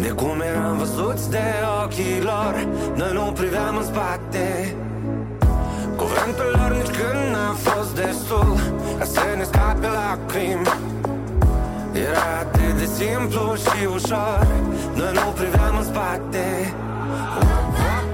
De cum eram văzuți de ochii lor Noi nu priveam în spate. Cuvântul lor nici când n-a fost destul Ca să ne scape lacrimi Era atât de simplu și ușor Noi nu priveam în spate. Cine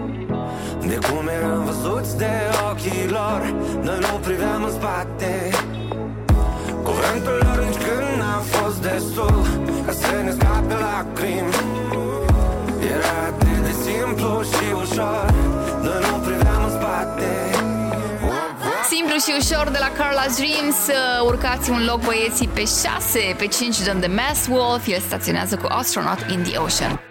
de cum eram văzuți de ochii lor Noi nu priveam în spate. Cuvântul lor nici când n-a fost destul Ca să ne scape lacrimi. Era atât de simplu și ușor Noi nu priveam în spate. Simplu și ușor de la Carla's Dreams uh, Urcați un loc băieții pe 6 Pe 5 dăm The Mass Wolf El staționează cu Astronaut in the Ocean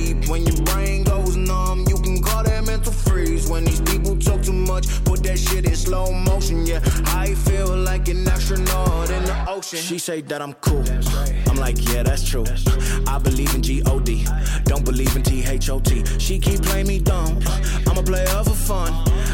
When your brain goes numb, you can call that mental freeze. When these people talk too much, put that shit in slow motion. Yeah, I feel like an astronaut in the ocean. She say that I'm cool. I'm like, yeah, that's true. I believe in G-O-D. Don't believe in T-H-O-T. She keep playing me dumb. I'm a player for fun.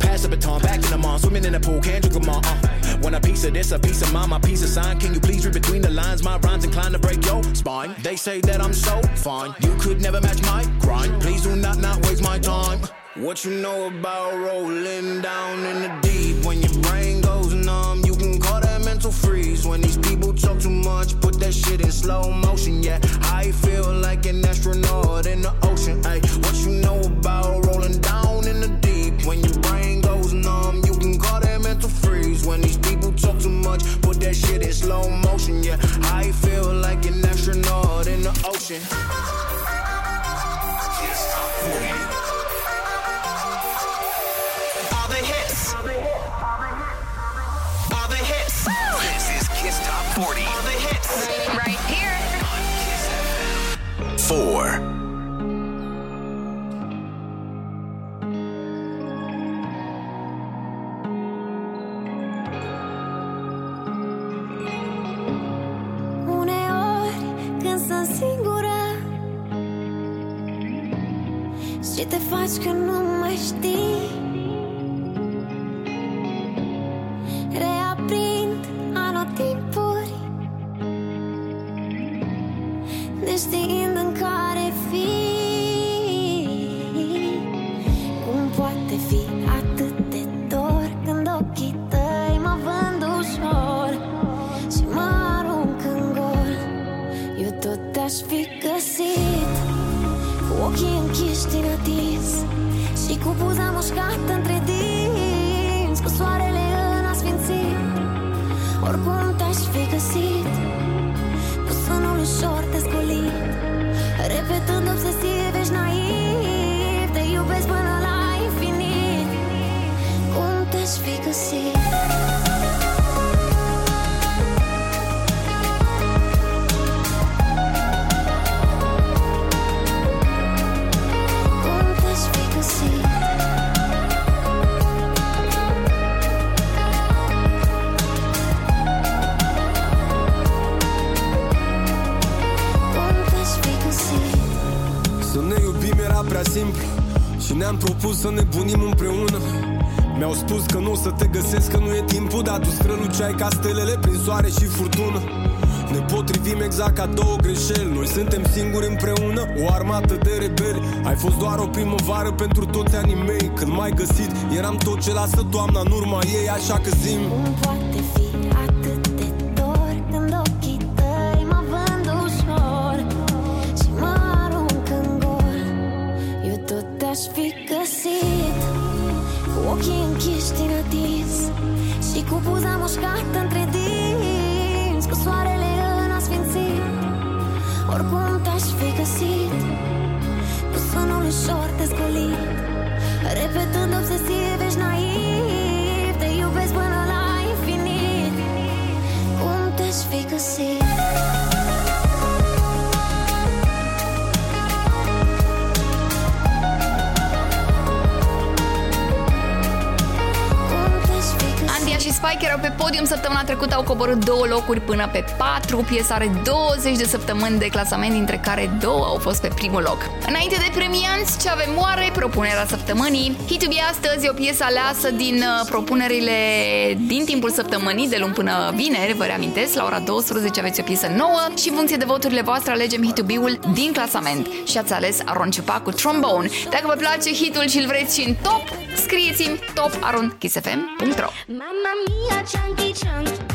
Pass the baton, back in the mall, swimming in the pool, can't drink them all. Uh. Want a piece of this, a piece of mine, my piece of sign. Can you please read between the lines? My rhymes inclined to break your spine. They say that I'm so fine, you could never match my grind. Please do not not waste my time. What you know about rolling down in the deep? When your brain goes numb, you can call that mental freeze. When these people talk too much, put that shit in slow motion. Yeah, I feel like an astronaut in the ocean. Ay, what you know about rolling down in the deep? When your numb. You can call that mental freeze when these people talk too much. Put that shit in slow motion, yeah. I feel like an astronaut in the ocean. All the hits. All the hits. All the hits. This is Kiss Top 40. All the hits. Right here. Four. crezi că nu mai știi. Tu străluceai ca stelele prin soare și furtună. Ne potrivim exact ca două greșeli. Noi suntem singuri împreună, o armată de rebeli. Ai fost doar o primăvară pentru toți anii mei. Când m-ai găsit, eram tot ce lasă toamna în urma ei Așa că zim. Cum Oricum te-aș fi găsit Cu sonul ușor descolit Repetând obsesiv, ești naiv Te iubesc până la infinit. Cum te-aș fi găsit Andia și Spike erau pe podium săptămâna trecută, au coborât două locuri până pe 4. Piesa are 20 de săptămâni de clasament, dintre care două au fost pe primul loc. Înainte de premianți, ce avem oare? Propunerea săptămânii. Hit to be astăzi e o piesă aleasă din uh, propunerile din timpul săptămânii, de luni până vineri, vă reamintesc, la ora 12 aveți o piesă nouă și în funcție de voturile voastre alegem hit to be-ul din clasament. Și ați ales Aron Ciupa cu Trombone. Dacă vă place hitul și îl vreți și în top, scrieți-mi toparonkissfm.ro Mamma mia, chunky chunk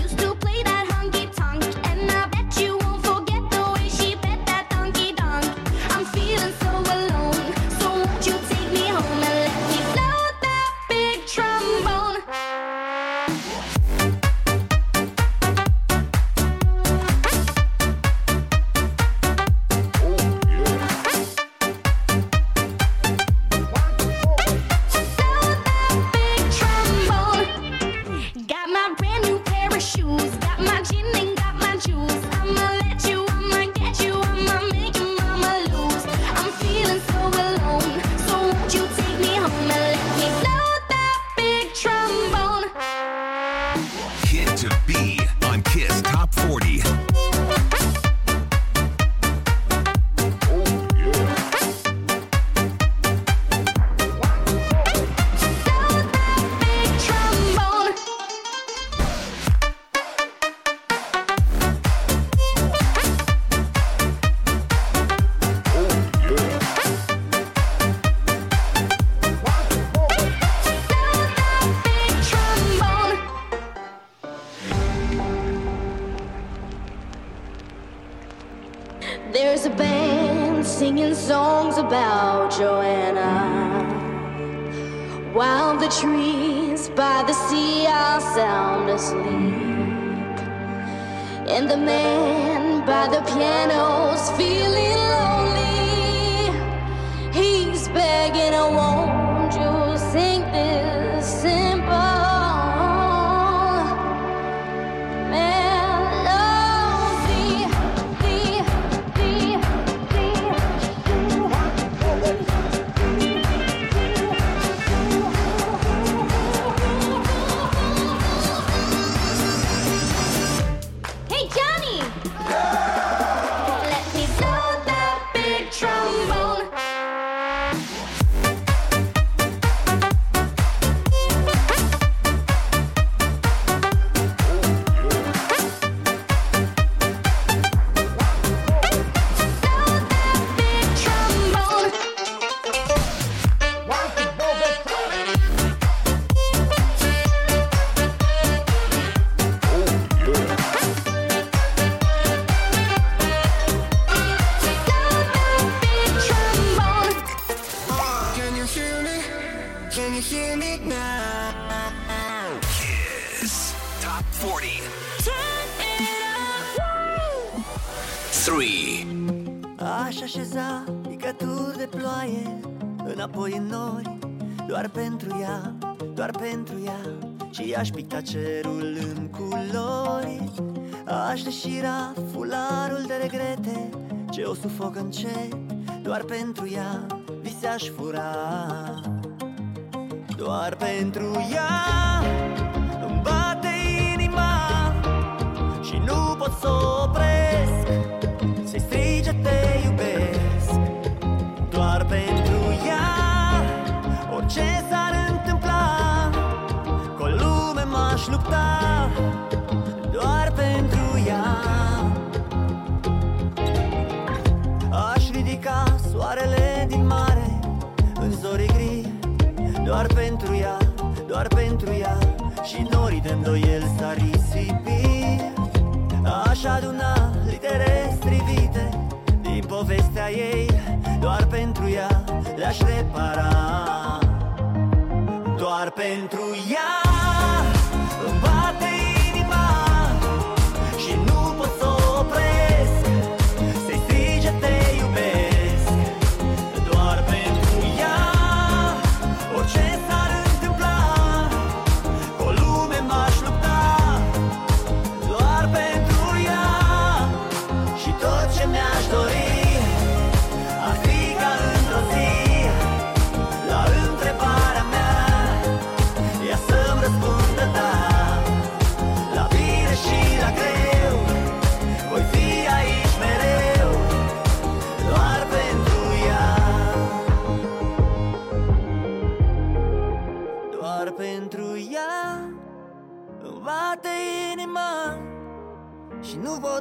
Înapoi în nori Doar pentru ea, doar pentru ea. Și aș picta cerul în culori Aș deșira fularul de regrete. Ce o sufoc încet Doar pentru ea vise aș fura. Doar pentru ea Îmi bate inima Și nu pot să o opresc Aș aduna litere strivite Din povestea ei Doar pentru ea le-aș repara. Doar pentru ea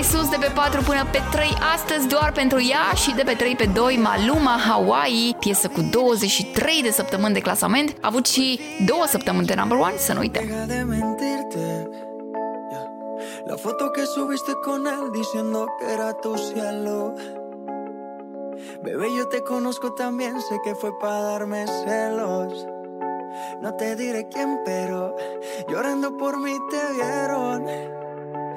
mai sus de pe 4 până pe 3 astăzi doar pentru ea și de pe 3 pe 2 Maluma Hawaii, piesă cu 23 de săptămâni de clasament, a avut și două săptămâni de number one, să nu uităm. No te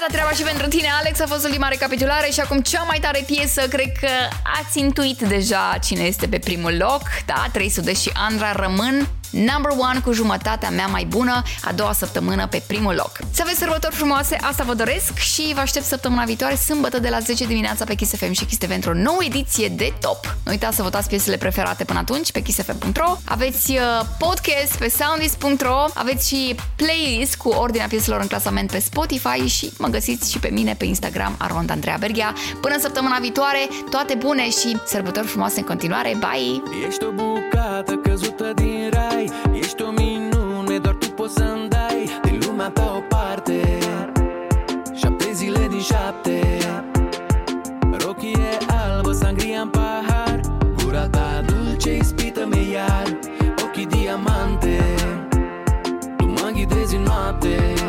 gata treaba și pentru tine, Alex. A fost ultima recapitulare și acum cea mai tare piesă. Cred că ați intuit deja cine este pe primul loc. Da, 300 și Andra rămân number one cu jumătatea mea mai bună a doua săptămână pe primul loc. Să aveți sărbători frumoase, asta vă doresc și vă aștept săptămâna viitoare, sâmbătă de la 10 dimineața pe Kiss FM și Kiss TV într-o nouă ediție de top. Nu uitați să votați piesele preferate până atunci pe kissfm.ro. Aveți uh, podcast pe soundis.ro, aveți și playlist cu ordinea pieselor în clasament pe Spotify și mă găsiți și pe mine pe Instagram Arond Andreea Berghea. Până săptămâna viitoare, toate bune și sărbători frumoase în continuare. Bye! Ești o bucată căzută din rai, ești o minune, doar tu poți să-mi dai din lumea ta o parte. 27 Rochie albă, sangria în pahar Gura ta dulce, ispită-me iar Ochii diamante. Tu mă ghidezi în noapte.